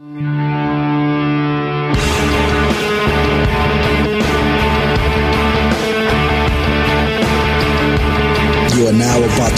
You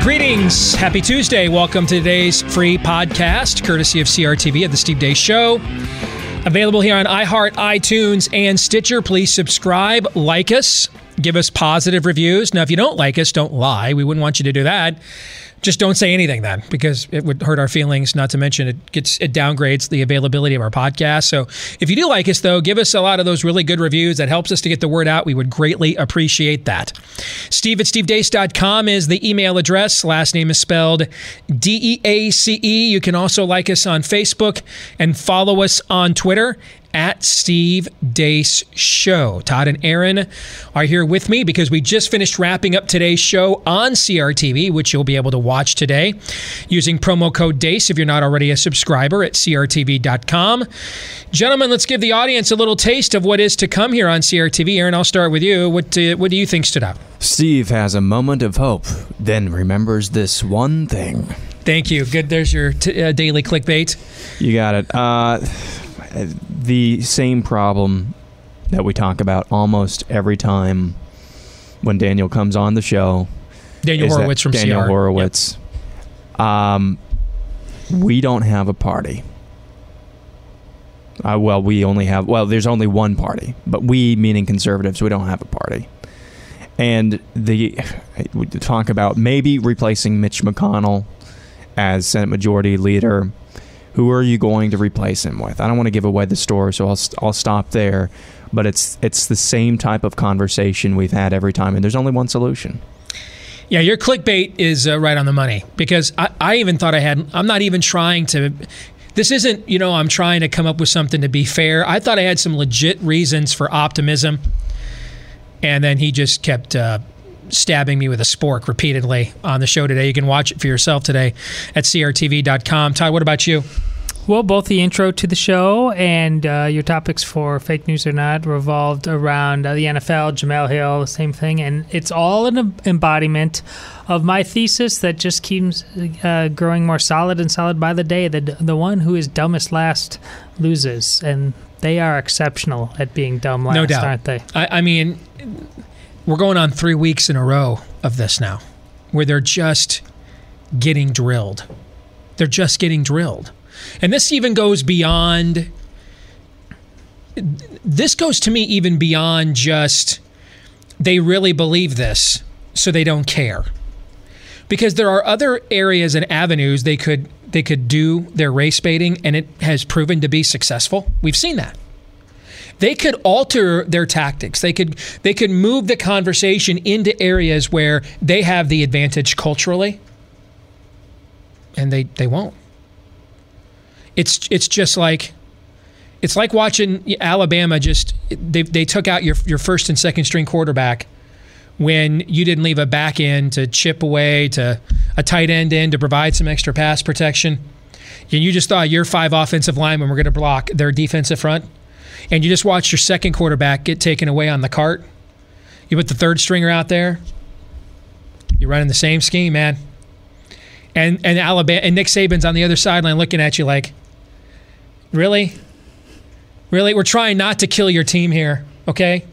greetings. Happy Tuesday. Welcome to today's free podcast, courtesy of CRTV of The Steve Deace Show. Available here on iHeart, iTunes, and Stitcher. Please subscribe, like us, give us positive reviews. Now, if you don't like us, don't lie. We wouldn't want you to do that. Just don't say anything then, because it would hurt our feelings. Not to mention it gets it downgrades the availability of our podcast. So if you do like us, though, give us a lot of those really good reviews. That helps us to get the word out. We would greatly appreciate that. Steve at stevedeace.com is the email address. Last name is spelled D E A C E. You can also like us on Facebook and follow us on Twitter at Steve Deace Show. Todd and Aaron are here with me because we just finished wrapping up today's show on CRTV, which you'll be able to watch today using promo code DEACE if you're not already a subscriber at CRTV.com. Gentlemen, let's give the audience a little taste of what is to come here on CRTV. Aaron, I'll start with you. What, uh, what do you think stood out? Steve has a moment of hope, then remembers this one thing. Thank you. Good. There's your t- uh, daily clickbait. You got it. Uh, the same problem that we talk about almost every time when Daniel comes on the show. Daniel Horowitz from Daniel CR. Horowitz. Um, we don't have a party. Uh, well, we only have well. There's only one party, but we, meaning conservatives, we don't have a party. And the we talk about maybe replacing Mitch McConnell as Senate Majority Leader. Who are you going to replace him with? I don't want to give away the store, so I'll I'll stop there. But it's it's the same type of conversation we've had every time, and there's only one solution. Yeah, your clickbait is uh, right on the money because I, I even thought I had. I'm not even trying to. This isn't, you know, I'm trying to come up with something to be fair. I thought I had some legit reasons for optimism. And then he just kept uh, stabbing me with a spork repeatedly on the show today. You can watch it for yourself today at crtv.com. Ty, what about you? Well, both the intro to the show and uh, your topics for fake news or not revolved around uh, the NFL, Jemele Hill, the same thing, and it's all an embodiment of my thesis that just keeps uh, growing more solid and solid by the day. The the one who is dumbest last loses, and they are exceptional at being dumb last, no doubt. aren't they? I, I mean, we're going on three weeks in a row of this now, where they're just getting drilled. They're just getting drilled. And this even goes beyond. This goes to me even beyond just they really believe this, so they don't care. Because there are other areas and avenues they could they could do their race baiting, and it has proven to be successful. We've seen that. They could alter their tactics. They could they could move the conversation into areas where they have the advantage culturally, and they they won't. It's it's just like it's like watching Alabama just they they took out your your first and second string quarterback when you didn't leave a back end to chip away to a tight end in to provide some extra pass protection. And you just thought your five offensive linemen were going to block their defensive front. And you just watched your second quarterback get taken away on the cart. You put the third stringer out there. You're running the same scheme, man. And and Alabama and Nick Saban's on the other sideline looking at you like, really? Really? We're trying not to kill your team here, okay?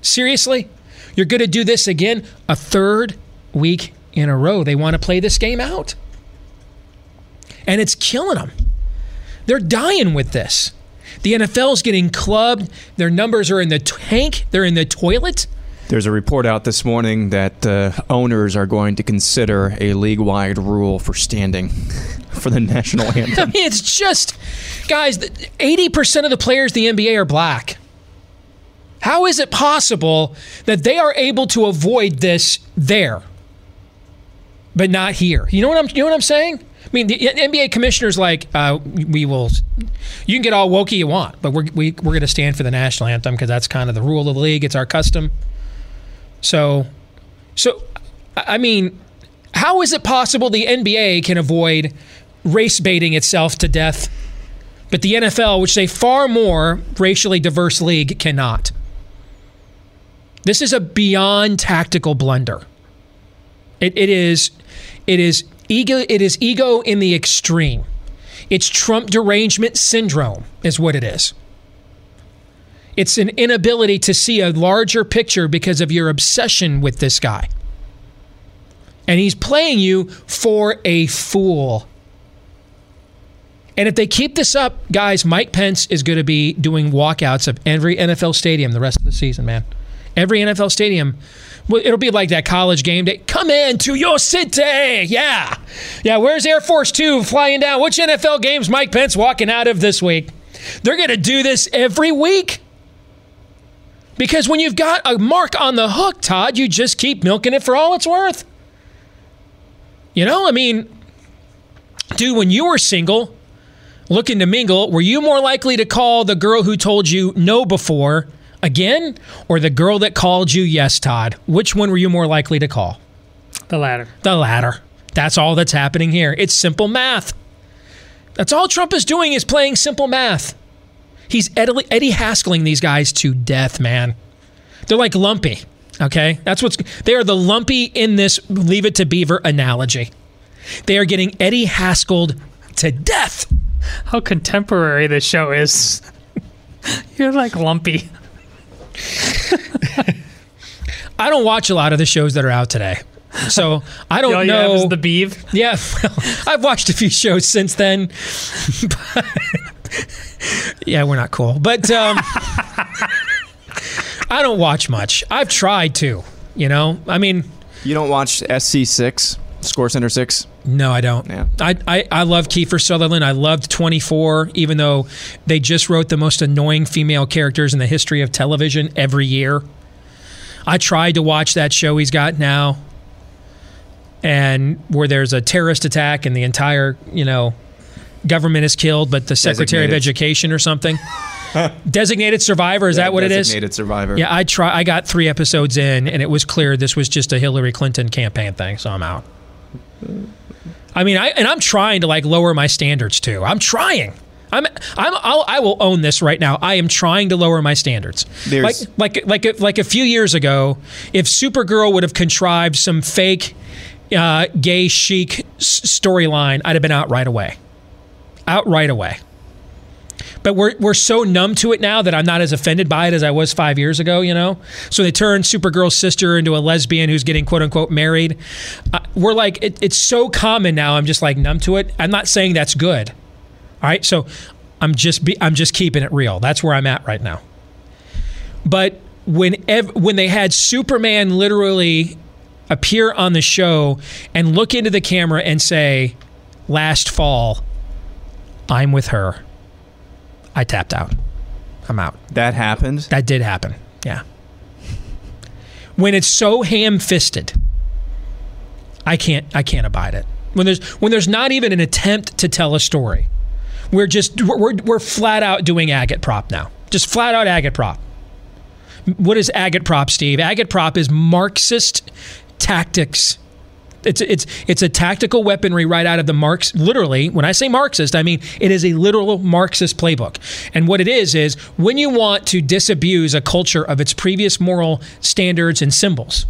Seriously? You're going to do this again a third week in a row. They want to play this game out. And it's killing them. They're dying with this. The NFL's getting clubbed. Their numbers are in the tank, they're in the toilet. There's a report out this morning that uh, owners are going to consider a league wide rule for standing for the national anthem. I mean, it's just, guys, 80% of the players in the NBA are black. How is it possible that they are able to avoid this there, but not here? You know what I'm, you know what I'm saying? Mean, the NBA commissioner's like, uh, we will. You can get all wokey you want, but we're we, we're going to stand for the national anthem because that's kind of the rule of the league. It's our custom. So, so, I I mean, how is it possible the NBA can avoid race baiting itself to death, but the NFL, which is a far more racially diverse league, cannot? This is a beyond tactical blunder. It, it is, it is ego. It is ego in the extreme. It's Trump derangement syndrome, is what it is. It's an inability to see a larger picture because of your obsession with this guy. And he's playing you for a fool. And if they keep this up, guys, Mike Pence is going to be doing walkouts of every NFL stadium the rest of the season, man. Every NFL stadium. It'll be like that college game day. Come in to your city. Yeah. Yeah. Where's Air Force Two flying down? Which NFL games Mike Pence walking out of this week? They're going to do this every week. Because when you've got a mark on the hook, Todd, you just keep milking it for all it's worth. You know, I mean, dude, when you were single, looking to mingle, were you more likely to call the girl who told you no before again or the girl that called you yes, Todd? Which one were you more likely to call? The latter. The latter. That's all that's happening here. It's simple math. That's all Trump is doing is playing simple math. He's Eddie, Eddie Haskelling these guys to death, man. They're like lumpy. Okay, that's what's. They are the lumpy in this Leave It to Beaver analogy. They are getting Eddie Haskelled to death. How contemporary this show is. You're like lumpy. I don't watch a lot of the shows that are out today. So I don't All you know. have is the beeve. Yeah, well, I've watched a few shows since then. But- yeah, we're not cool, but um, I don't watch much. I've tried to, you know. I mean, You don't watch SC6, SportsCenter 6? No, I don't. Yeah. I, I I love Kiefer Sutherland. I loved 24, even though they just wrote the most annoying female characters in the history of television every year. I tried to watch that show he's got now, and where there's a terrorist attack and the entire, you know, government is killed, but the Secretary of Education or something. Designated survivor, is that what it is? Designated survivor. Yeah, I try. I got three episodes in, and it was clear this was just a Hillary Clinton campaign thing. So I'm out. I mean, I and I'm trying to like lower my standards too. I'm trying. I'm. I'm. I'll, I will own this right now. I am trying to lower my standards. There's- like like like a, like a few years ago, if Supergirl would have contrived some fake uh, gay chic s- storyline, I'd have been out right away. Out right away. But we're, we're so numb to it now that I'm not as offended by it as I was five years ago, you know? So they turned Supergirl's sister into a lesbian who's getting quote unquote married. Uh, we're like, it, it's so common now, I'm just like numb to it. I'm not saying that's good. All right. So I'm just, be, I'm just keeping it real. That's where I'm at right now. But when, ev- when they had Superman literally appear on the show and look into the camera and say, last fall, I'm with her. I tapped out. I'm out. That happened. That did happen. Yeah. When it's so ham-fisted, I can't I can't abide it. When there's when there's not even an attempt to tell a story. We're just we're we're, we're flat out doing agitprop now. Just flat out agitprop. What is agitprop, Steve? Agitprop is Marxist tactics it's it's it's a tactical weaponry right out of the Marx. Literally, when I say Marxist, I mean it is a literal Marxist playbook. And what it is is when you want to disabuse a culture of its previous moral standards and symbols,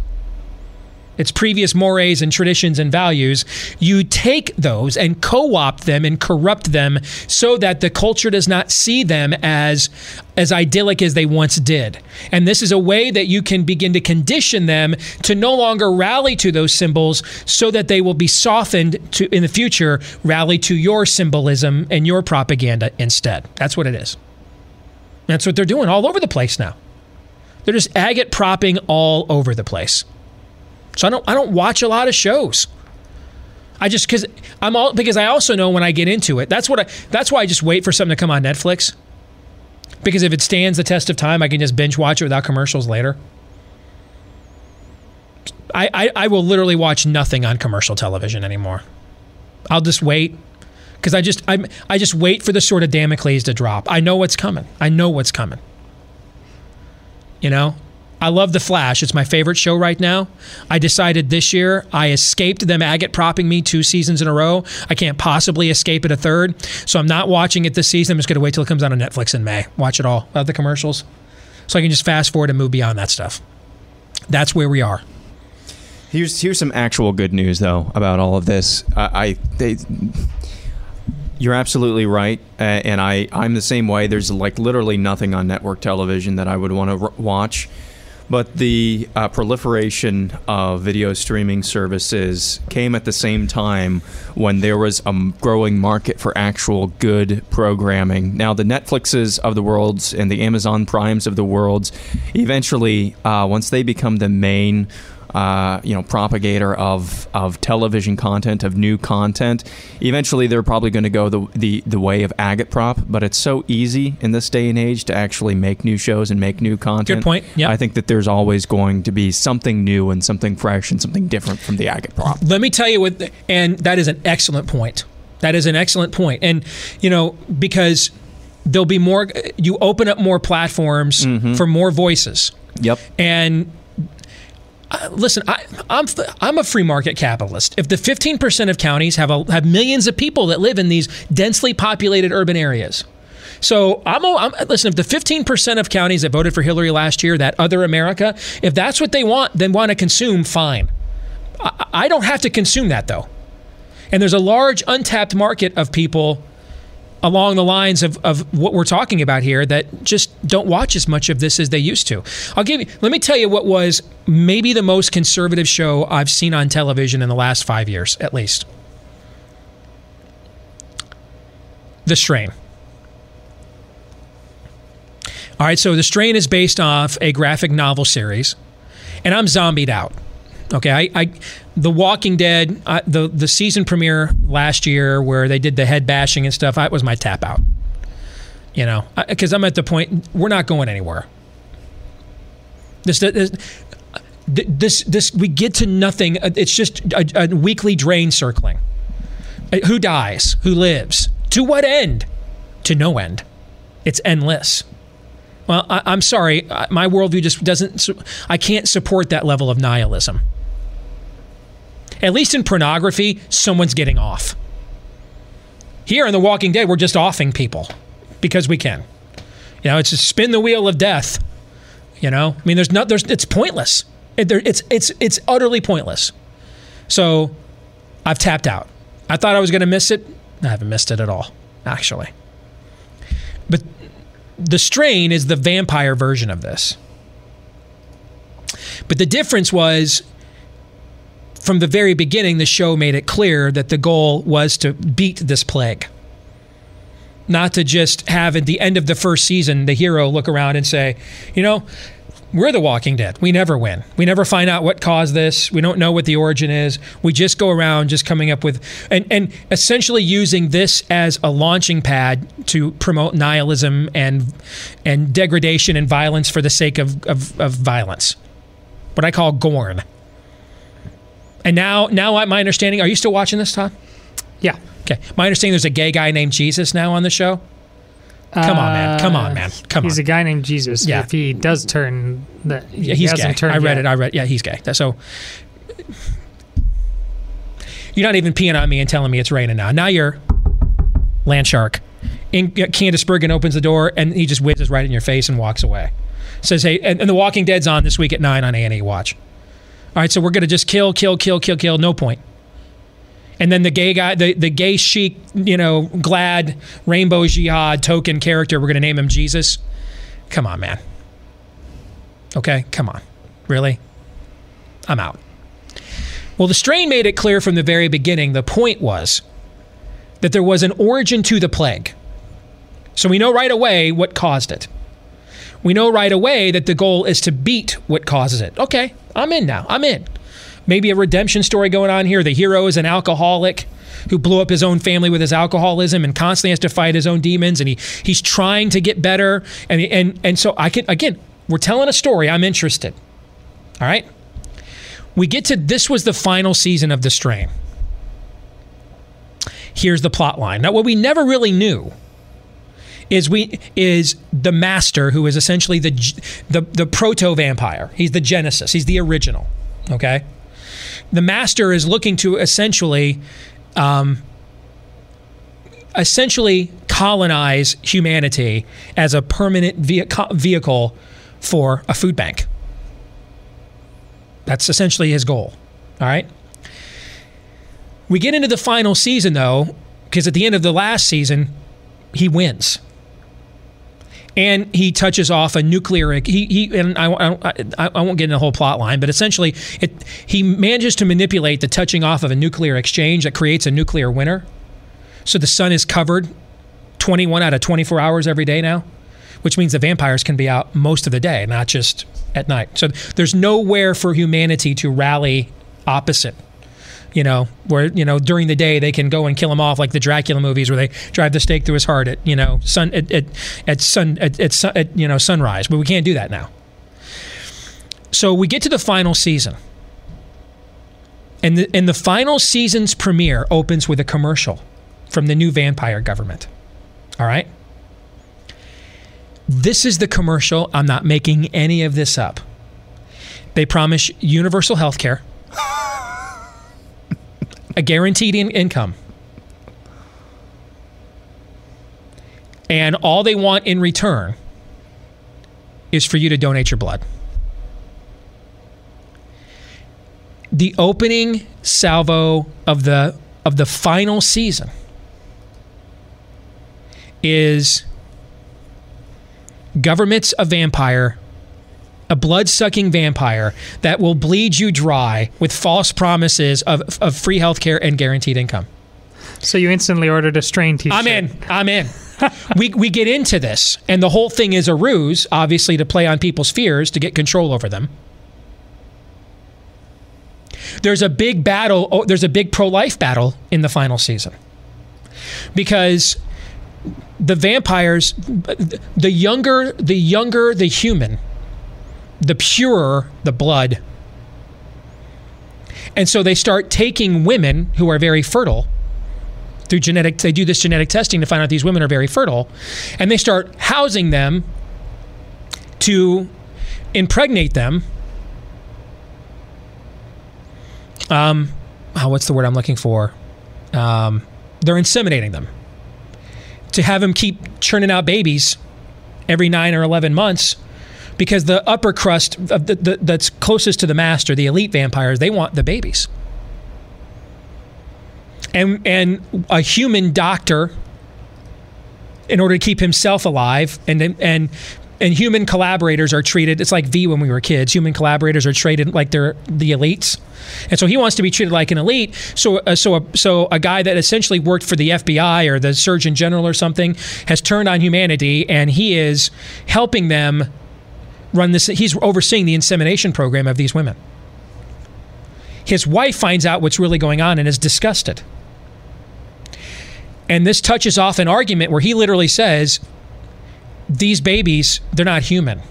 its previous mores and traditions and values, you take those and co-opt them and corrupt them so that the culture does not see them as as idyllic as they once did. And this is a way that you can begin to condition them to no longer rally to those symbols so that they will be softened to in the future rally to your symbolism and your propaganda instead. That's what it is. That's what they're doing all over the place now. They're just agitpropping all over the place. So I don't I don't watch a lot of shows. I just because I'm all because I also know when I get into it. That's what I. That's why I just wait for something to come on Netflix. Because if it stands the test of time, I can just binge watch it without commercials later. I, I, I will literally watch nothing on commercial television anymore. I'll just wait because I just I I just wait for the sword of Damocles to drop. I know what's coming. I know what's coming. You know, I love The Flash. It's my favorite show right now. I decided this year I escaped them agitpropping me two seasons in a row. I can't possibly escape it a third. So I'm not watching it this season. I'm just going to wait till it comes out on Netflix in May. Watch it all without the commercials. So I can just fast forward and move beyond that stuff. That's where we are. Here's here's some actual good news though about all of this. I, I they, you're absolutely right, uh, and I I'm the same way. There's like literally nothing on network television that I would want to r- watch. But the uh, proliferation of video streaming services came at the same time when there was a growing market for actual good programming. Now, the Netflixes of the worlds and the Amazon Primes of the worlds, eventually, uh, once they become the main uh, you know propagator of of television content of new content. Eventually, they're probably going to go the, the the way of agitprop, but it's so easy in this day and age to actually make new shows and make new content. Good point. Yep. I think that there's always going to be something new and something fresh and something different from the agitprop. Let me tell you what, and that is an excellent point. That is an excellent point. And, you know, because there'll be more, you open up more platforms for more voices. Yep. And listen, I, I'm I'm a free market capitalist. If the 15% of counties have a, have millions of people that live in these densely populated urban areas, so I'm, I'm listen. If the 15% of counties that voted for Hillary last year, that other America, if that's what they want, then want to consume, fine. I, I don't have to consume that though. And there's a large untapped market of people along the lines of, of what we're talking about here that just don't watch as much of this as they used to. I'll give you, let me tell you what was maybe the most conservative show I've seen on television in the last five years, at least The Strain. All right, so The Strain is based off a graphic novel series, and I'm zombied out. Okay, I, I The Walking Dead, I, the the season premiere last year where they did the head bashing and stuff, that was my tap out. You know, because I'm at the point we're not going anywhere. This, this this this we get to nothing. It's just a, a weekly drain circling. Uh, Who dies? Who lives? To what end? To no end. It's endless. Well, I, I'm sorry, my worldview just doesn't. I can't support that level of nihilism. At least in pornography, someone's getting off. Here in The Walking Dead, we're just offing people because we can. You know, it's just spin the wheel of death. You know, I mean, there's not. There's. It's pointless. It, there, it's it's it's utterly pointless. So, I've tapped out. I thought I was going to miss it. I haven't missed it at all, actually. But the strain is the vampire version of this. But the difference was from the very beginning, the show made it clear that the goal was to beat this plague. Not to just have at the end of the first season the hero look around and say, you know, we're the Walking Dead. We never win. We never find out what caused this. We don't know what the origin is. We just go around just coming up with and, and essentially using this as a launching pad to promote nihilism and and degradation and violence for the sake of, of, of violence. What I call gorn. And now now I- my understanding, are you still watching this, Todd? Yeah. Okay. My understanding there's a gay guy named Jesus now on the show. Come on, man. Come on, uh, man. Come he's on. He's a guy named Jesus. Yeah. If he does turn, that Yeah, he's gay. Turned I read yet. it. I read. Yeah, he's gay. So you're not even peeing on me and telling me it's raining now. Now you're land shark. In, uh, Candice Bergen opens the door and he just whizzes right in your face and walks away. Says, "Hey," and, and The Walking Dead's on this week at nine on A and E. Watch. All right, so we're gonna just kill, kill, kill, kill, kill. No point. And then the gay guy, the, the gay chic, you know, GLAAD rainbow jihad token character, we're gonna name him Jesus. Come on, man. Okay, come on. Really? I'm out. Well, the strain made it clear from the very beginning the point was that there was an origin to the plague. So we know right away what caused it. We know right away that the goal is to beat what causes it. Okay, I'm in now. I'm in. Maybe a redemption story going on here. The hero is an alcoholic who blew up his own family with his alcoholism and constantly has to fight his own demons and he he's trying to get better and and and so I can again, we're telling a story. I'm interested. All right? We get to this was the final season of The Strain. here's the plot line. Now, what we never really knew is we is the master who is essentially the the the proto vampire. He's the genesis. He's the original. Okay, the master is looking to essentially, um, essentially colonize humanity as a permanent vehi- vehicle for a food bank. That's essentially his goal. All right. We get into the final season though, because at the end of the last season, he wins. And he touches off a nuclear. He, he and I, I, I won't get into the whole plot line, but essentially, it he manages to manipulate the touching off of a nuclear exchange that creates a nuclear winter. So the sun is covered 21 out of 24 hours every day now, which means the vampires can be out most of the day, not just at night. So there's nowhere for humanity to rally opposite. You know, where you know during the day they can go and kill him off, like the Dracula movies, where they drive the stake through his heart at you know sun at at, at sun at, at, at you know sunrise. But we can't do that now. So we get to the final season, and the and the final season's premiere opens with a commercial from the new vampire government. All right. This is the commercial. I'm not making any of this up. They promise universal health care, a guaranteed in- income, and all they want in return is for you to donate your blood. The opening salvo of the of the final season is government's a vampire, a blood sucking vampire that will bleed you dry with false promises of, of free healthcare and guaranteed income. So you instantly ordered a strain T-shirt. I'm in. I'm in. we, we get into this, and the whole thing is a ruse, obviously, to play on people's fears to get control over them. There's a big battle, oh, there's a big pro life battle in the final season. Because the vampires, the younger, the younger the human, the purer the blood. And so they start taking women who are very fertile through genetic they do this genetic testing to find out these women are very fertile and they start housing them to impregnate them. Um oh, what's the word i'm looking for? Um, they're inseminating them. To have them keep churning out babies every nine or 11 months because the upper crust the, the, that's closest to the master the elite vampires they want the babies. And and a human doctor in order to keep himself alive and and and human collaborators are treated it's like v when we were kids human collaborators are treated like they're the elites. And so he wants to be treated like an elite. So uh, so a, so a guy that essentially worked for the FBI or the surgeon general or something has turned on humanity and he is helping them run this he's overseeing the insemination program of these women his wife finds out what's really going on and is disgusted and this touches off an argument where he literally says, these babies, they're not human.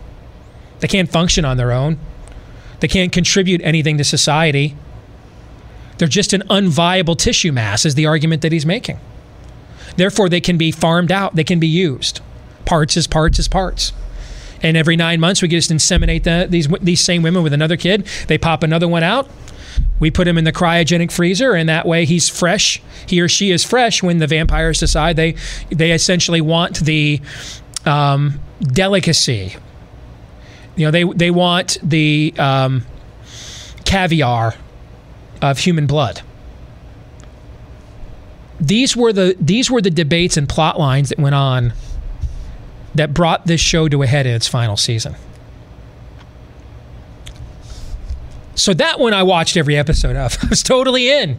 They can't function on their own. They can't contribute anything to society. They're just an unviable tissue mass, is the argument that he's making. Therefore, they can be farmed out, they can be used. Parts as parts as parts. And every nine months, we just inseminate the, these, these same women with another kid. They pop another one out. We put him in the cryogenic freezer, and that way he's fresh. He or she is fresh when the vampires decide they they essentially want the um, delicacy. You know, they they want the um, caviar of human blood. These were the these were the debates and plot lines that went on that brought this show to a head in its final season. So that one I watched every episode of. I was totally in.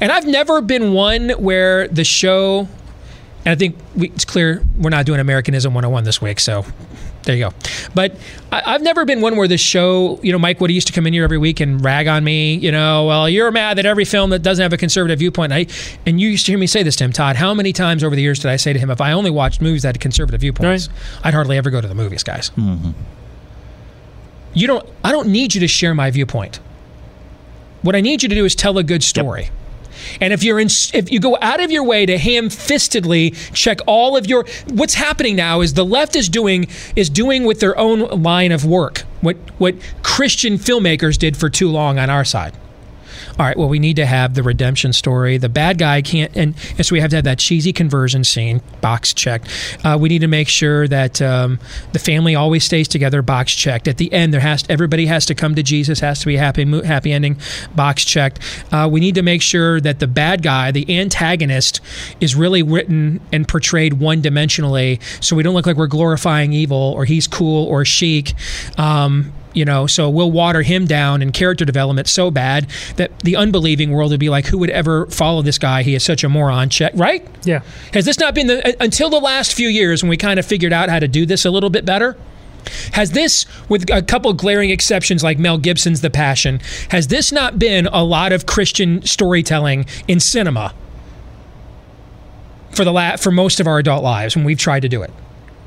And I've never been one where the show, and I think we, it's clear we're not doing Americanism 101 this week, so there you go. But I, have never been one where this show, you know, Mike Woody used to come in here every week and rag on me, you know, well, you're mad that every film that doesn't have a conservative viewpoint. I, and you used to hear me say this to him, Todd. How many times over the years did I say to him, if I only watched movies that had conservative viewpoints, right. I'd hardly ever go to the movies, guys. Mm-hmm. You don't. I don't need you to share my viewpoint. What I need you to do is tell a good story. Yep. And if you're in, if you go out of your way to ham-fistedly check all of your, what's happening now is the left is doing is doing with their own line of work what what Christian filmmakers did for too long on our side. All right, well, we need to have the redemption story. The bad guy can't, and, and so we have to have that cheesy conversion scene, box checked. Uh, we need to make sure that um, the family always stays together, box checked. At the end, there has to, everybody has to come to Jesus, has to be happy, happy ending, box checked. Uh, we need to make sure that the bad guy, the antagonist, is really written and portrayed one dimensionally, so we don't look like we're glorifying evil or he's cool or chic. Um, you know so we'll water him down in character development so bad that the unbelieving world would be like who would ever follow this guy? He is such a moron. Check right? Yeah. has this not been the uh, until the last few years when we kind of figured out how to do this a little bit better? Has this with a couple glaring exceptions like mel gibson's the passion has this not been a lot of christian storytelling in cinema for the la- for most of our adult lives when we've tried to do it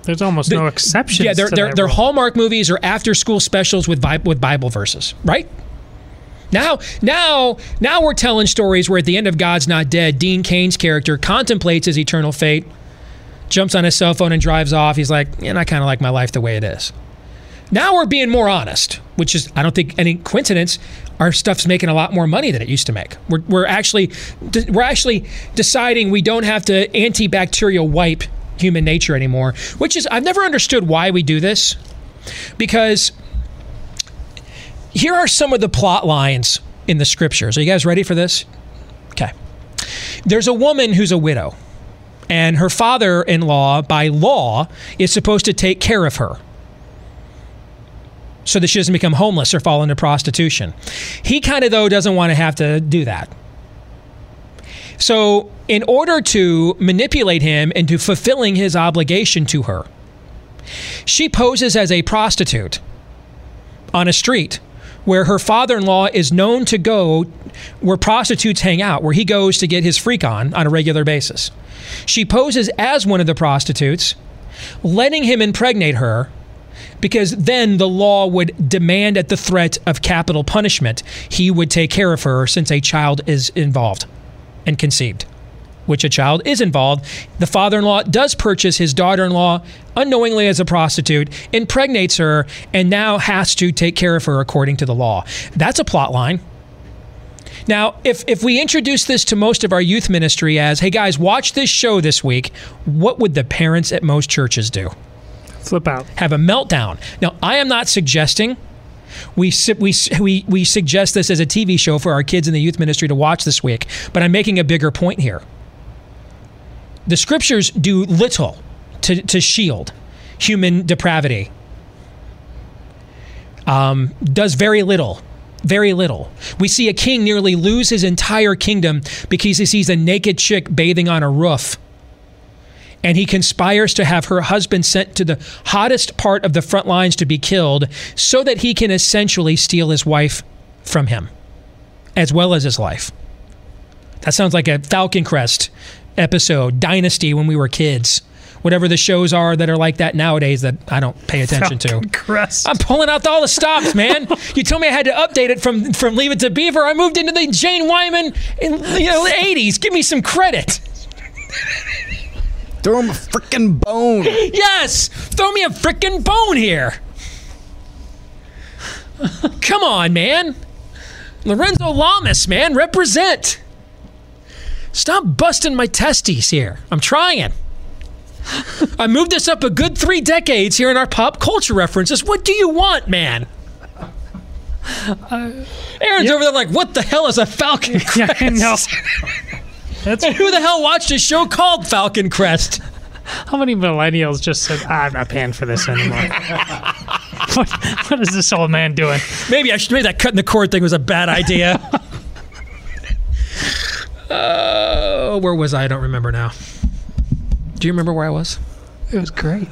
There's almost no exceptions. yeah, they're to they're, they're. Hallmark movies or after school specials with Bi- with Bible verses, right? Now, now, now we're telling stories where at the end of God's Not Dead, Dean Cain's character contemplates his eternal fate, jumps on his cell phone and drives off. He's like, and I kind of like my life the way it is. Now we're being more honest, which is I don't think any coincidence. Our stuff's making a lot more money than it used to make. We're, we're actually we're actually deciding we don't have to antibacterial wipe human nature anymore. Which is I've never understood why we do this, because here are some of the plot lines in the scriptures. Are you guys ready for this? Okay. There's a woman who's a widow, and her father in law, by law, is supposed to take care of her so that she doesn't become homeless or fall into prostitution. He kind of, though, doesn't want to have to do that. So, in order to manipulate him into fulfilling his obligation to her, she poses as a prostitute on a street where her father-in-law is known to go where prostitutes hang out where he goes to get his freak on on a regular basis. She poses as one of the prostitutes letting him impregnate her because then the law would demand at the threat of capital punishment he would take care of her since a child is involved and conceived which a child is involved, the father in law does purchase his daughter in law unknowingly as a prostitute, impregnates her, and now has to take care of her according to the law. That's a plot line. Now, if, if we introduce this to most of our youth ministry as, hey guys, watch this show this week, what would the parents at most churches do? Flip out. have a meltdown. Now, I am not suggesting we, we, we, suggest this as a TV show for our kids in the youth ministry to watch this week, but I'm making a bigger point here. The scriptures do little to, to shield human depravity, um, does very little. Very little. We see a king nearly lose his entire kingdom because he sees a naked chick bathing on a roof and he conspires to have her husband sent to the hottest part of the front lines to be killed so that he can essentially steal his wife from him as well as his life. That sounds like a Falcon Crest episode, Dynasty when we were kids. Whatever the shows are that are like that nowadays that I don't pay attention to. Crest. I'm pulling out all the stops, man. you told me I had to update it from from Leave It to Beaver. I moved into the Jane Wyman in you know the 80s. Give me some credit. Throw him a freaking bone. Yes! Throw me a frickin' bone here! Come on, man! Lorenzo Lamas, man, represent! Stop busting my testes here. I'm trying. I moved this up a good three decades here in our pop culture references. What do you want, man? Uh, Aaron's over there like, what the hell is a Falcon Crest? Yeah, I know. That's And who the hell watched a show called Falcon Crest? how many millennials just said, ah, "I'm not paying for this anymore." what, what is this old man doing? Maybe I should. Maybe that cutting the cord thing was a bad idea. uh, where was I? I don't remember now. Do you remember where I was? It was great.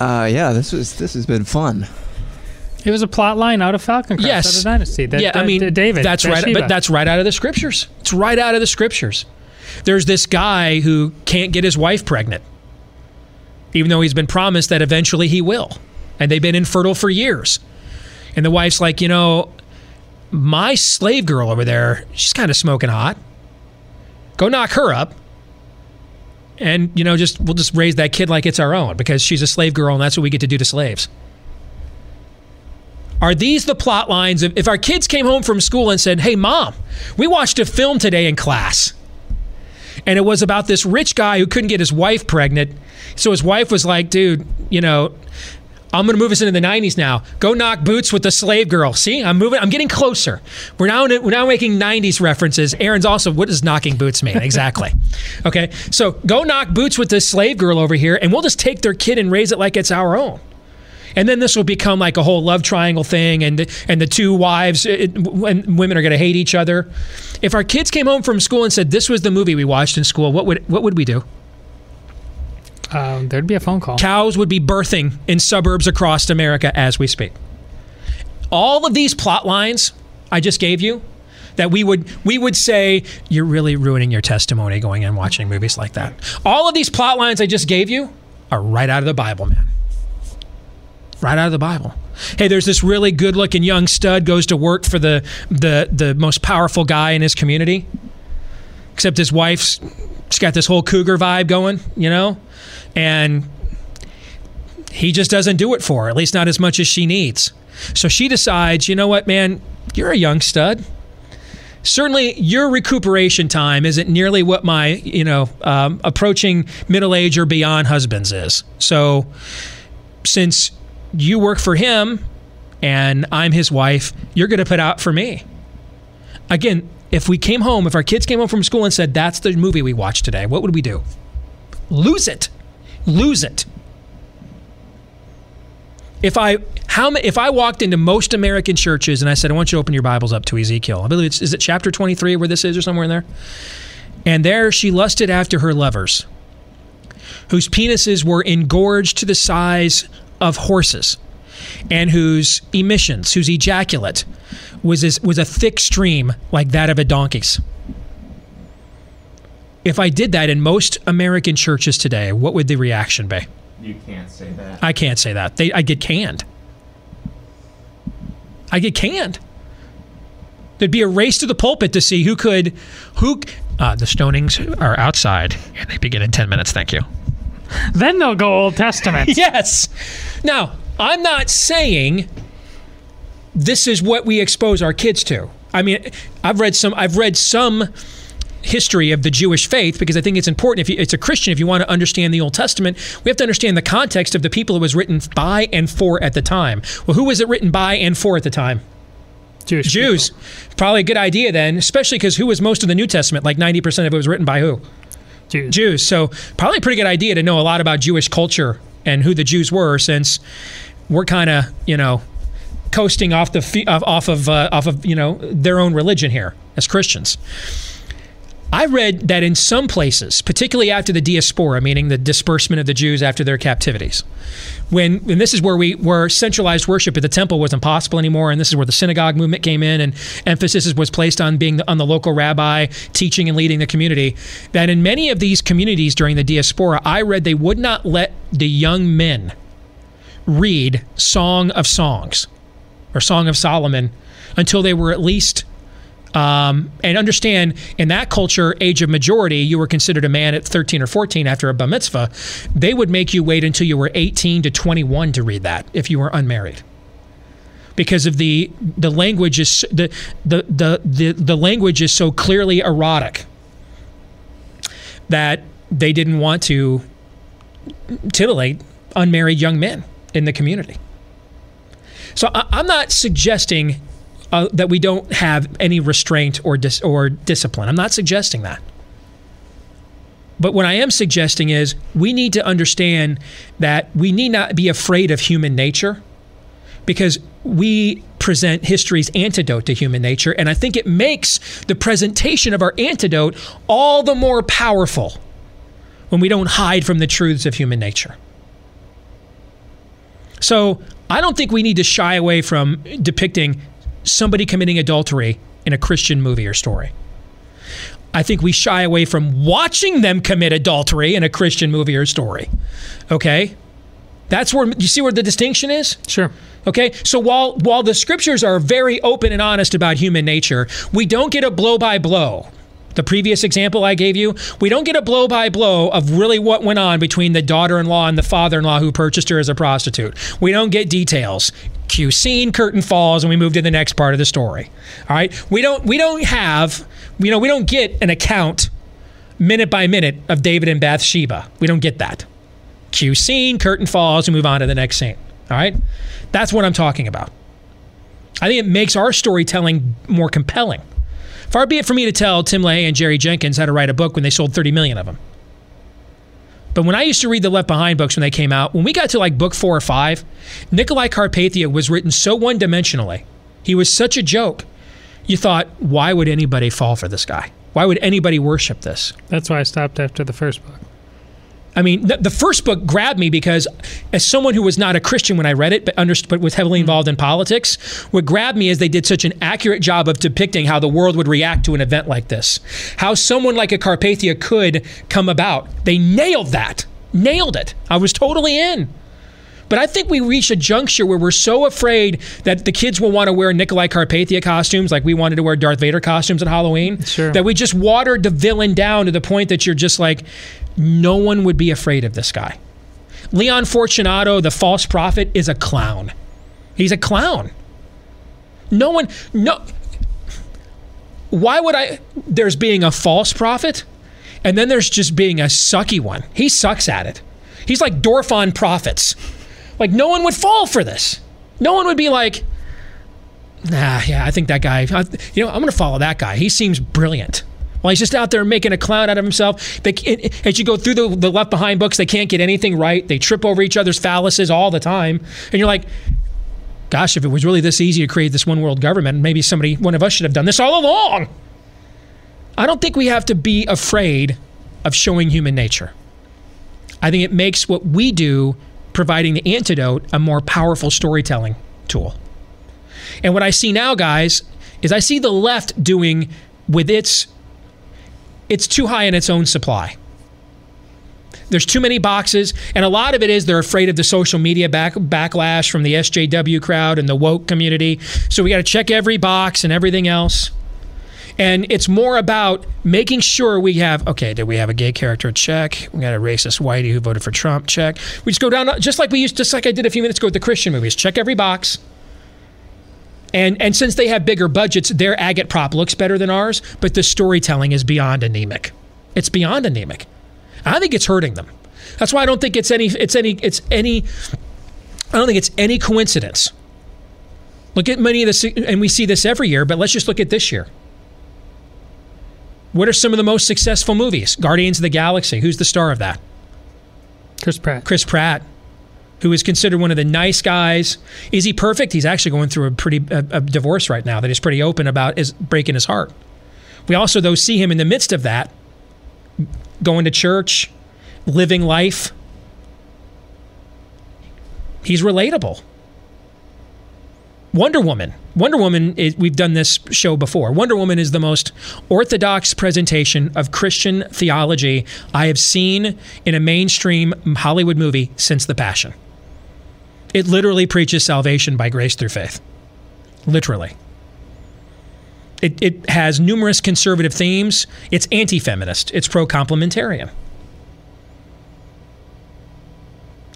Uh, yeah, this was this has been fun. It was a plot line out of Falcon Crest, Yes. out of Dynasty. That, yeah, I mean, that David. That's right, but that's right out of the scriptures. It's right out of the scriptures. There's this guy who can't get his wife pregnant, even though he's been promised that eventually he will, and they've been infertile for years. And the wife's like, you know, my slave girl over there, she's kind of smoking hot. Go knock her up. And, you know, just we'll just raise that kid like it's our own because she's a slave girl and that's what we get to do to slaves. Are these the plot lines of if our kids came home from school and said, Hey, mom, we watched a film today in class? And it was about this rich guy who couldn't get his wife pregnant. So his wife was like, Dude, you know, I'm going to move us into the 90s now. Go knock boots with the slave girl. See, I'm moving. I'm getting closer. We're now we're now making 90s references. Aaron's also. What does knocking boots mean exactly? okay, so go knock boots with this slave girl over here, and we'll just take their kid and raise it like it's our own. And then this will become like a whole love triangle thing, and the, and the two wives it, women are going to hate each other. If our kids came home from school and said this was the movie we watched in school, what would what would we do? Um, there'd be a phone call. Cows would be birthing in suburbs across America as we speak. All of these plot lines I just gave you that we would we would say you're really ruining your testimony going and watching movies like that. All of these plot lines I just gave you are right out of the Bible, man. Right out of the Bible. Hey, there's this really good-looking young stud goes to work for the the the most powerful guy in his community. Except his wife's she's got this whole cougar vibe going, you know? And he just doesn't do it for her, at least not as much as she needs. So she decides, you know what, man, you're a young stud. Certainly, your recuperation time isn't nearly what my, you know, um, approaching middle age or beyond husbands is. So, since you work for him and I'm his wife, you're going to put out for me. Again, if we came home, if our kids came home from school and said, that's the movie we watched today, what would we do? Lose it lose it. If I how if I walked into most American churches and I said I want you to open your Bibles up to Ezekiel, I believe it's is it chapter 23 where this is or somewhere in there? And there she lusted after her lovers, whose penises were engorged to the size of horses, and whose emissions, whose ejaculate, was as, was a thick stream like that of a donkey's if I did that in most American churches today, what would the reaction be? You can't say that. I can't say that. They, I get canned. I get canned. There'd be a race to the pulpit to see who could, who. Uh, the stonings are outside, and they begin in ten minutes. Thank you. Then they'll go Old Testament. yes. Now, I'm not saying this is what we expose our kids to. I mean, I've read some. I've read some history of the Jewish faith because I think it's important. If you, it's a Christian, if you want to understand the Old Testament, we have to understand the context of the people it was written by and for at the time. Well, who was it written by and for at the time? Jewish Jews. people. Probably a good idea then, especially because who was most of the New Testament? Like 90% of it was written by who? Jews. Jews. So probably a pretty good idea to know a lot about Jewish culture and who the Jews were, since we're kind of you know coasting off the off of uh, off of you know their own religion here as Christians. I read that in some places, particularly after the diaspora, meaning the disbursement of the Jews after their captivities, when and this is where we where centralized worship at the temple wasn't possible anymore, and this is where the synagogue movement came in, and emphasis was placed on being the, on the local rabbi teaching and leading the community. That in many of these communities during the diaspora, I read they would not let the young men read Song of Songs or Song of Solomon until they were at least um, and understand in that culture, age of majority, you were considered a man at 13 or 14 after a bar mitzvah. They would make you wait until you were 18 to 21 to read that if you were unmarried. Because of the the language is the the the the, language is so clearly erotic that they didn't want to titillate unmarried young men in the community. So I, I'm not suggesting uh, that we don't have any restraint or dis- or discipline. I'm not suggesting that. But what I am suggesting is we need to understand that we need not be afraid of human nature because we present history's antidote to human nature. And I think it makes the presentation of our antidote all the more powerful when we don't hide from the truths of human nature. So I don't think we need to shy away from depicting somebody committing adultery in a Christian movie or story. I think we shy away from watching them commit adultery in a Christian movie or story. Okay? That's where you see where the distinction is? Sure. Okay? So while while the scriptures are very open and honest about human nature, we don't get a blow by blow the previous example I gave you, we don't get a blow by blow of really what went on between the daughter in law and the father in law who purchased her as a prostitute. We don't get details. Cue scene, curtain falls, and we move to the next part of the story. All right, we don't we don't have you know we don't get an account minute by minute of David and Bathsheba. We don't get that. Cue scene, curtain falls, and move on to the next scene. All right, that's what I'm talking about. I think it makes our storytelling more compelling. Far be it for me to tell Tim LaHaye and Jerry Jenkins how to write a book when they sold 30 million of them. But when I used to read the Left Behind books when they came out, when we got to like book four or five, Nicolae Carpathia was written so one dimensionally. He was such a joke. You thought, why would anybody fall for this guy? Why would anybody worship this? That's why I stopped after the first book. I mean, the, the, first book grabbed me because, as someone who was not a Christian when I read it, but, but was heavily involved in politics, what grabbed me is they did such an accurate job of depicting how the world would react to an event like this. How someone like a Carpathia could come about. They nailed that. Nailed it. I was totally in. But I think we reach a juncture where we're so afraid that the kids will want to wear Nicolae Carpathia costumes, like we wanted to wear Darth Vader costumes at Halloween, sure. that we just watered the villain down to the point that you're just like, no one would be afraid of this guy. Leon Fortunato, the false prophet, is a clown. He's a clown. No one, no. Why would I? There's being a false prophet, and then there's just being a sucky one. He sucks at it. He's like Dorfon prophets. Like, no one would fall for this. No one would be like, nah, yeah, I think that guy, I, you know, I'm going to follow that guy. He seems brilliant. While he's just out there making a clown out of himself. They, as you go through the, the Left Behind books, they can't get anything right. They trip over each other's phalluses all the time. And you're like, gosh, if it was really this easy to create this one world government, maybe somebody, one of us should have done this all along. I don't think we have to be afraid of showing human nature. I think it makes what we do providing the antidote a more powerful storytelling tool. And what I see now, guys, is I see the left doing with its it's too high in its own supply. There's too many boxes, and a lot of it is they're afraid of the social media back, backlash from the SJW crowd and the woke community. So we got to check every box and everything else. And it's more about making sure we have okay, did we have a gay character? Check. We got a racist whitey who voted for Trump? Check. We just go down just like we used just like I did a few minutes ago with the Christian movies. Check every box. And and since they have bigger budgets, their agitprop looks better than ours, but the storytelling is beyond anemic. It's beyond anemic. I think it's hurting them. That's why I don't think it's any it's any it's any I don't think it's any coincidence. Look at many of this and we see this every year, but let's just look at this year. What are some of the most successful movies? Guardians of the Galaxy. Who's the star of that? Chris Pratt. Chris Pratt, who is considered one of the nice guys. Is he perfect? He's actually going through a pretty a, a divorce right now that he's pretty open about is breaking his heart. We also though see him in the midst of that, going to church, living life. He's relatable. Wonder Woman. Wonder Woman, is, we've done this show before. Wonder Woman is the most orthodox presentation of Christian theology I have seen in a mainstream Hollywood movie since The Passion. It literally preaches salvation by grace through faith. Literally. It, it has numerous conservative themes. It's anti feminist, it's pro complementarian.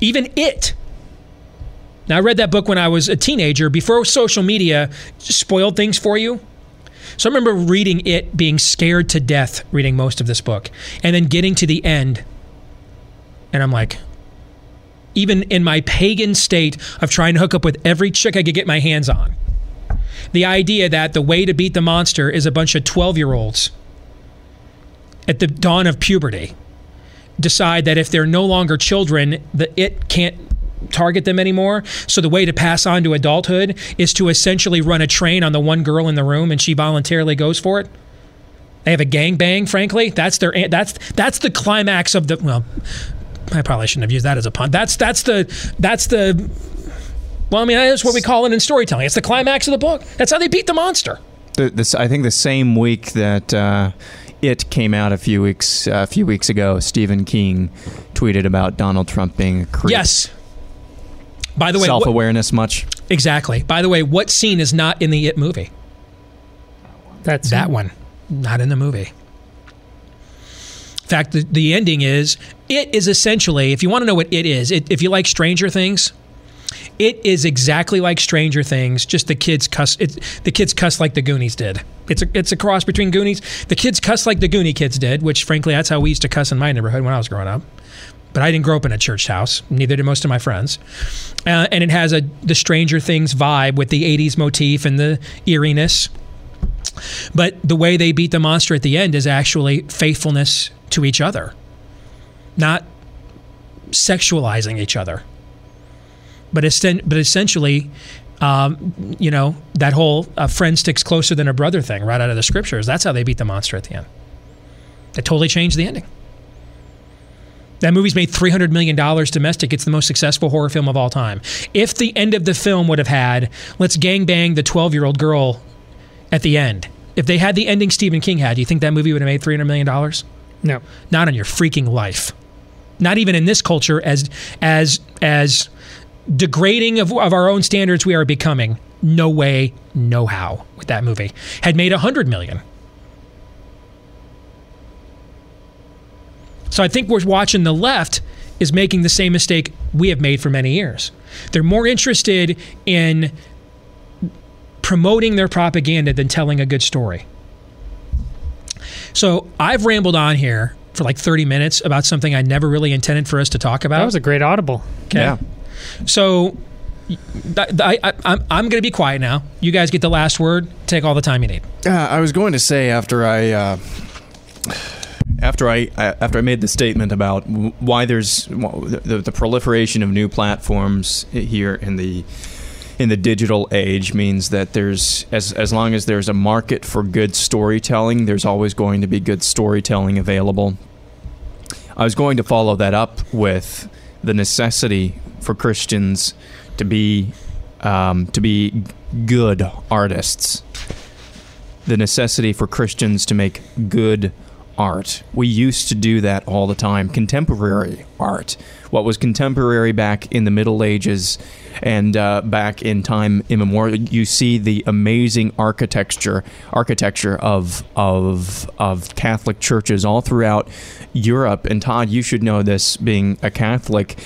Even it now, I read that book when I was a teenager before social media spoiled things for you. So I remember reading it, being scared to death, reading most of this book, and then getting to the end. And I'm like, even in my pagan state of trying to hook up with every chick I could get my hands on, the idea that the way to beat the monster is a bunch of 12 year olds at the dawn of puberty decide that if they're no longer children, the it can't target them anymore. So the way to pass on to adulthood is to essentially run a train on the one girl in the room, and she voluntarily goes for it. They have a gang bang. Frankly, that's their that's that's the climax of the well. I probably shouldn't have used that as a pun. That's that's the that's the well, I mean, that's what we call it in storytelling. It's the climax of the book. That's how they beat the monster. The, this, I think the same week that uh, it came out a few weeks uh, a few weeks ago, Stephen King tweeted about Donald Trump being a creep. Yes, by the way, self awareness much? Exactly. By the way, what scene is not in the It movie? That's that one, not in the movie. In fact, the, the ending is it is essentially, if you want to know what it is, it, if you like Stranger Things, it is exactly like Stranger Things. Just the kids cuss. It, the kids cuss like the Goonies did. It's a it's a cross between Goonies. The kids cuss like the Goonie kids did, which frankly that's how we used to cuss in my neighborhood when I was growing up. But I didn't grow up in a church house. Neither did most of my friends. Uh, and it has a the Stranger Things vibe with the '80s motif and the eeriness. But the way they beat the monster at the end is actually faithfulness to each other, not sexualizing each other. But, esten- but essentially, um, you know, that whole a friend sticks closer than a brother thing right out of the scriptures, that's how they beat the monster at the end. They totally changed the ending. That movie's made $300 million domestic. It's the most successful horror film of all time. If the end of the film would have had, let's gangbang the 12 year old girl at the end, if they had the ending Stephen King had, do you think that movie would have made $300 million? No. Not on your freaking life. Not even in this culture as, as, as degrading of, of our own standards we are becoming. No way, no how with that movie. Had made $100 million. So I think we're watching the left is making the same mistake we have made for many years. They're more interested in promoting their propaganda than telling a good story. So I've rambled on here for like 30 minutes about something I never really intended for us to talk about. That was a great audible. Okay. Yeah. So th- th- I, I, I'm, I'm going to be quiet now. You guys get the last word. Take all the time you need. Uh, I was going to say after I uh, after I after I made the statement about why there's the, the proliferation of new platforms here in the in the digital age means that there's as as long as there's a market for good storytelling, there's always going to be good storytelling available. I was going to follow that up with the necessity for Christians to be um, to be good artists the necessity for Christians to make good art. We used to do that all the time. Contemporary art. What was contemporary back in the Middle Ages and uh, back in time immemorial, you see the amazing architecture, architecture of of of Catholic churches all throughout Europe. And Todd, you should know this, being a Catholic.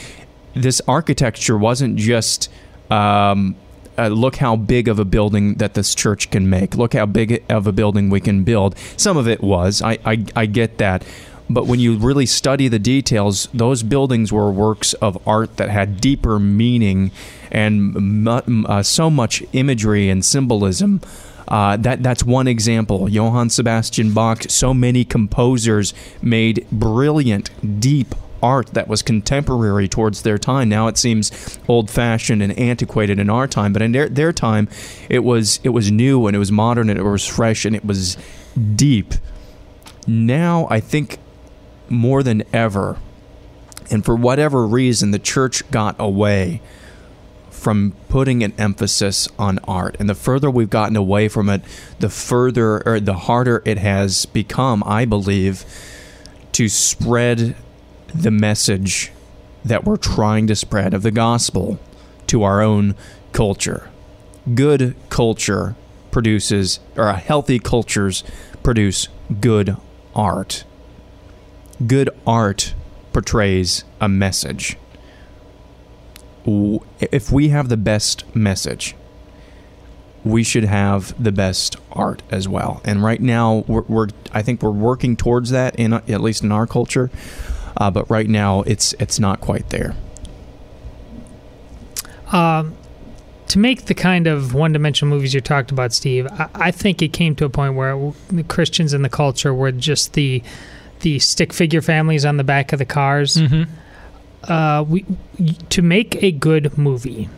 This architecture wasn't just um, uh, look how big of a building that this church can make. Look how big of a building we can build. Some of it was. I, I, I get that. But when you really study the details, those buildings were works of art that had deeper meaning and uh, so much imagery and symbolism. Uh, that that's one example. Johann Sebastian Bach. So many composers made brilliant, deep art that was contemporary towards their time. Now it seems old-fashioned and antiquated in our time, but in their, their time, it was it was new and it was modern and it was fresh and it was deep. Now I think more than ever, and for whatever reason, the church got away from putting an emphasis on art. And the further we've gotten away from it, the further or the harder it has become, I believe, to spread the message that we're trying to spread of the gospel to our own culture. Good culture produces, or healthy cultures produce good art. Good art portrays a message. If we have the best message, we should have the best art as well. And right now, we're, we're I think we're working towards that in at least in our culture. Uh, but right now, it's it's not quite there. Um, to make the kind of one-dimensional movies you talked about, Steve, I, I think it came to a point where w- the Christians in the culture were just the the stick figure families on the back of the cars. Mm-hmm. Uh, we to make a good movie.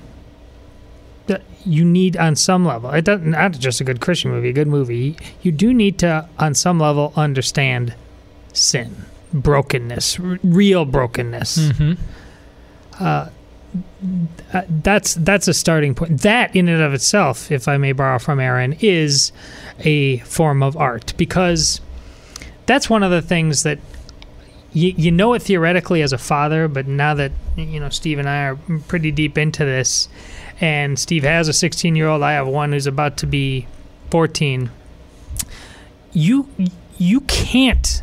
You need on some level. It doesn't not just a good Christian movie, a good movie. You do need to on some level understand sin, brokenness, r- real brokenness. Mm-hmm. Uh, that's that's a starting point. That in and of itself, if I may borrow from Aaron, is a form of art because that's one of the things that you, you know it theoretically as a father, but now that you know Steve and I are pretty deep into this, and Steve has a 16 year old, I have one who's about to be 14. You you can't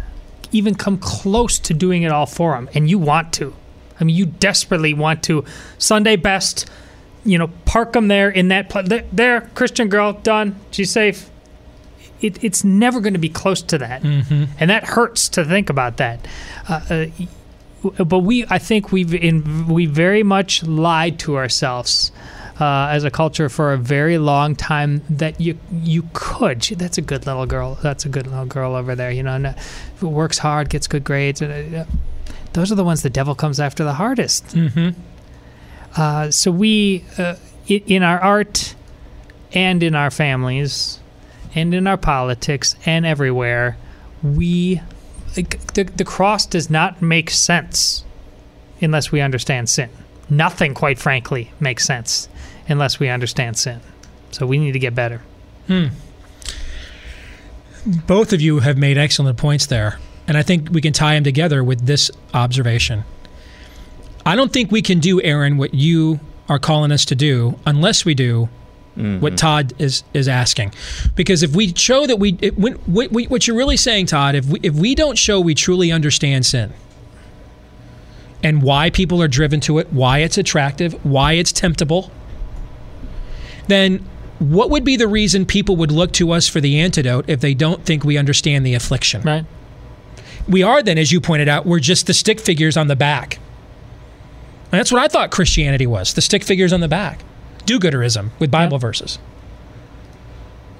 even come close to doing it all for them, and you want to. I mean, you desperately want to. Sunday best, you know, park them there in that place. There, Christian girl, done. She's safe. It, it's never going to be close to that, Mm-hmm. and that hurts to think about that. Uh, uh, but we, I think we've in, we very much lied to ourselves uh, as a culture for a very long time that you you could. That's a good little girl. That's a good little girl over there. You know, and, uh, works hard, gets good grades. And, uh, those are the ones the devil comes after the hardest. Mm-hmm. Uh, so we, uh, in our art, and in our families, and in our politics, and everywhere, we like, the the cross does not make sense unless we understand sin. Nothing, quite frankly, makes sense unless we understand sin. So we need to get better. Hmm. Both of you have made excellent points there, and I think we can tie them together with this observation. I don't think we can do, Aaron, what you are calling us to do unless we do what mm-hmm. Todd is is asking. Because if we show that we, it, when, what, what you're really saying, Todd, if we, if we don't show we truly understand sin and why people are driven to it, why it's attractive, why it's temptable, then what would be the reason people would look to us for the antidote if they don't think we understand the affliction? Right? We are then, as you pointed out, we're just the stick figures on the back. And that's what I thought Christianity was the stick figures on the back. Do gooderism with Bible verses.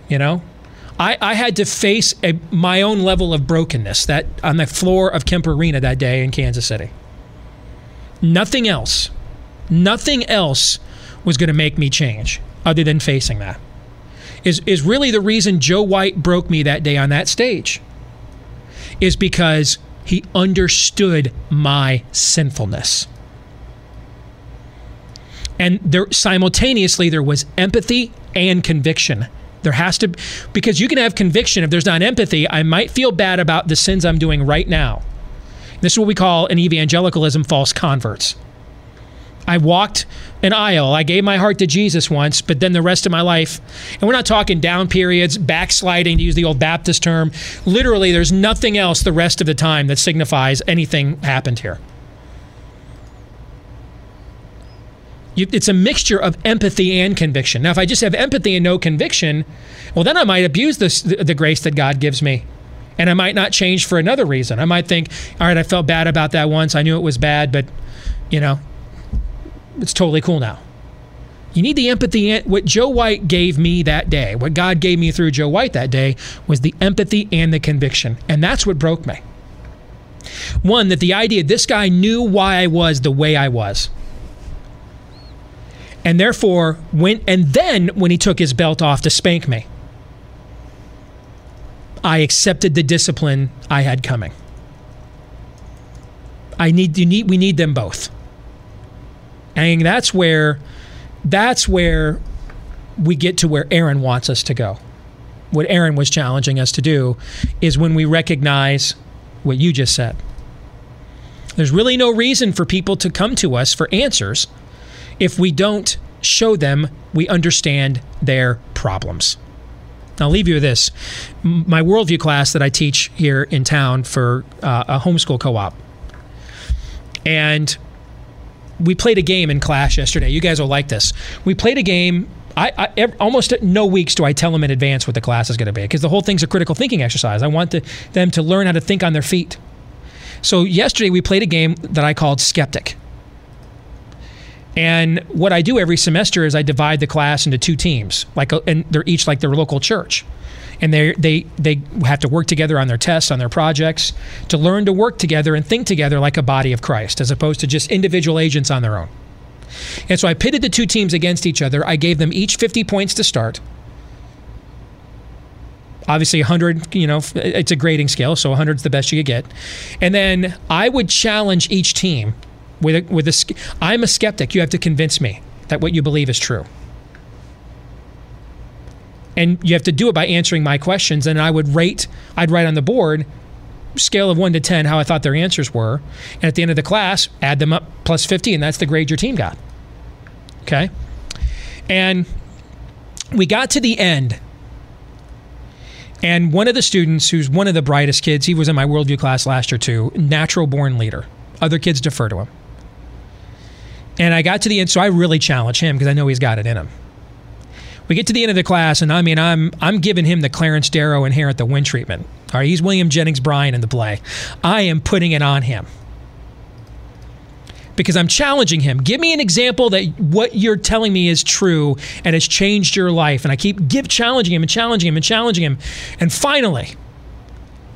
You know? I, I had to face a, my own level of brokenness that on the floor of Kemper Arena that day in Kansas City. Nothing else, nothing else was going to make me change other than facing that. Is, is really the reason Joe White broke me that day on that stage is because he understood my sinfulness. And there simultaneously there was empathy and conviction. There has to because you can have conviction if there's not empathy, I might feel bad about the sins I'm doing right now. This is what we call in evangelicalism false converts. I walked an aisle. I gave my heart to Jesus once, but then the rest of my life, and we're not talking down periods, backsliding, to use the old Baptist term. Literally, there's nothing else the rest of the time that signifies anything happened here. It's a mixture of empathy and conviction. Now, if I just have empathy and no conviction, well, then I might abuse this, the, the grace that God gives me. And I might not change for another reason. I might think, all right, I felt bad about that once. I knew it was bad, but, you know, it's totally cool now. You need the empathy. What Joe White gave me that day, what God gave me through Joe White that day, was the empathy and the conviction. And that's what broke me. One, that the idea this guy knew why I was the way I was. And therefore, when and then when he took his belt off to spank me, I accepted the discipline I had coming. I need you need we need them both. And that's where that's where we get to where Aaron wants us to go. What Aaron was challenging us to do is when we recognize what you just said. There's really no reason for people to come to us for answers if we don't show them we understand their problems. I'll leave you with this. My worldview class that I teach here in town for uh, a homeschool co op. And we played a game in class yesterday. You guys will like this. We played a game. I, I ev- almost no weeks do I tell them in advance what the class is going to be because the whole thing's a critical thinking exercise. I want the, them to learn how to think on their feet. So yesterday we played a game that I called Skeptic. And what I do every semester is I divide the class into two teams, like, uh, and they're each like their local church, and they they they have to work together on their tests, on their projects, to learn to work together and think together like a body of Christ, as opposed to just individual agents on their own. And so I pitted the two teams against each other. I gave them each 50 points to start. Obviously, 100, you know, it's a grading scale, so 100 is the best you could get. And then I would challenge each team with a, with a. I'm a skeptic. You have to convince me that what you believe is true. And you have to do it by answering my questions. And I would rate, I'd write on the board, scale of 1 to 10, how I thought their answers were. And at the end of the class, add them up plus 50, and that's the grade your team got. Okay? And we got to the end. And one of the students, who's one of the brightest kids, he was in my worldview class last year too, natural born leader. Other kids defer to him. And I got to the end, so I really challenge him because I know he's got it in him. We get to the end of the class, and I mean, I'm I'm giving him the Clarence Darrow Inherit the Wind treatment. All right, he's William Jennings Bryan in the play. I am putting it on him because I'm challenging him. Give me an example that what you're telling me is true and has changed your life. And I keep give challenging him and challenging him and challenging him. And finally,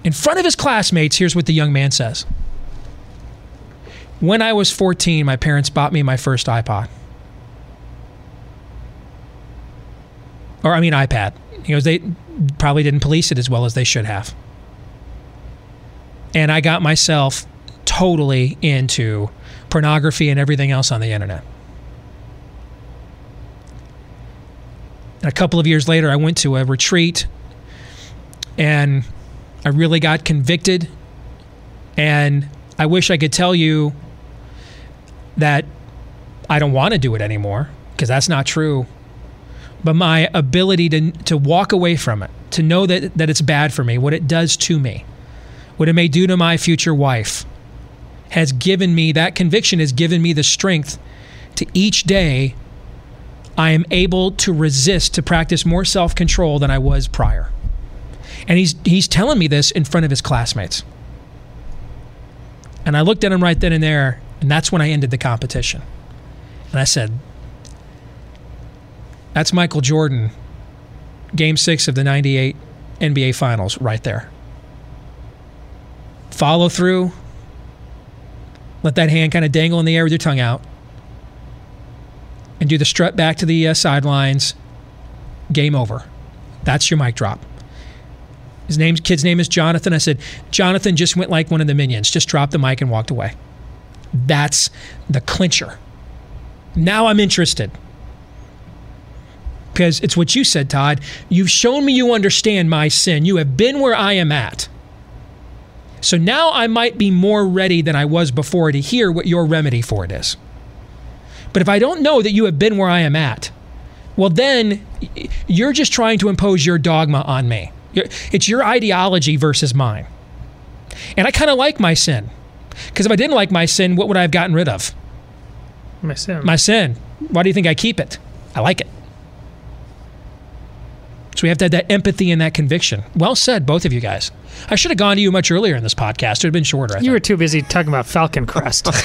in front of his classmates, here's what the young man says. When I was 14, my parents bought me my first iPod. Or I mean iPad. You know, they probably didn't police it as well as they should have. And I got myself totally into pornography and everything else on the internet. And a couple of years later, I went to a retreat and I really got convicted. And I wish I could tell you that I don't want to do it anymore because that's not true. But my ability to, to walk away from it, to know that, that it's bad for me, what it does to me, what it may do to my future wife, has given me, that conviction has given me the strength to each day I am able to resist, to practice more self control than I was prior. And he's, he's telling me this in front of his classmates. And I looked at him right then and there, and that's when I ended the competition. And I said, That's Michael Jordan, game six of the 98 NBA Finals, right there. Follow through, let that hand kind of dangle in the air with your tongue out. And do the strut back to the uh, sidelines. Game over. That's your mic drop. His name, kid's name is Jonathan. I said, Jonathan just went like one of the minions, just dropped the mic and walked away. That's the clincher. Now I'm interested. Because it's what you said, Todd. You've shown me you understand my sin. You have been where I am at. So now I might be more ready than I was before to hear what your remedy for it is. But if I don't know that you have been where I am at, well, then you're just trying to impose your dogma on me. It's your ideology versus mine. And I kind of like my sin. Because if I didn't like my sin, what would I have gotten rid of? My sin. My sin. Why do you think I keep it? I like it. So we have to have that empathy and that conviction. Well said, both of you guys. I should have gone to you much earlier in this podcast. It would have been shorter. I you think. were too busy talking about Falcon Crest.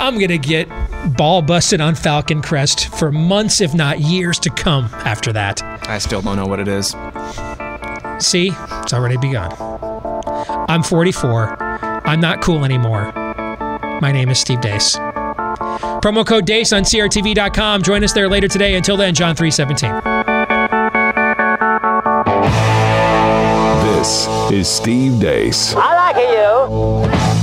I'm going to get ball busted on Falcon Crest for months, if not years to come after that. I still don't know what it is. See, it's already begun. I'm 44. I'm not cool anymore. My name is Steve Deace. Promo code DEACE on CRTV.com. Join us there later today. Until then, John 317. This is Steve Deace. I like you.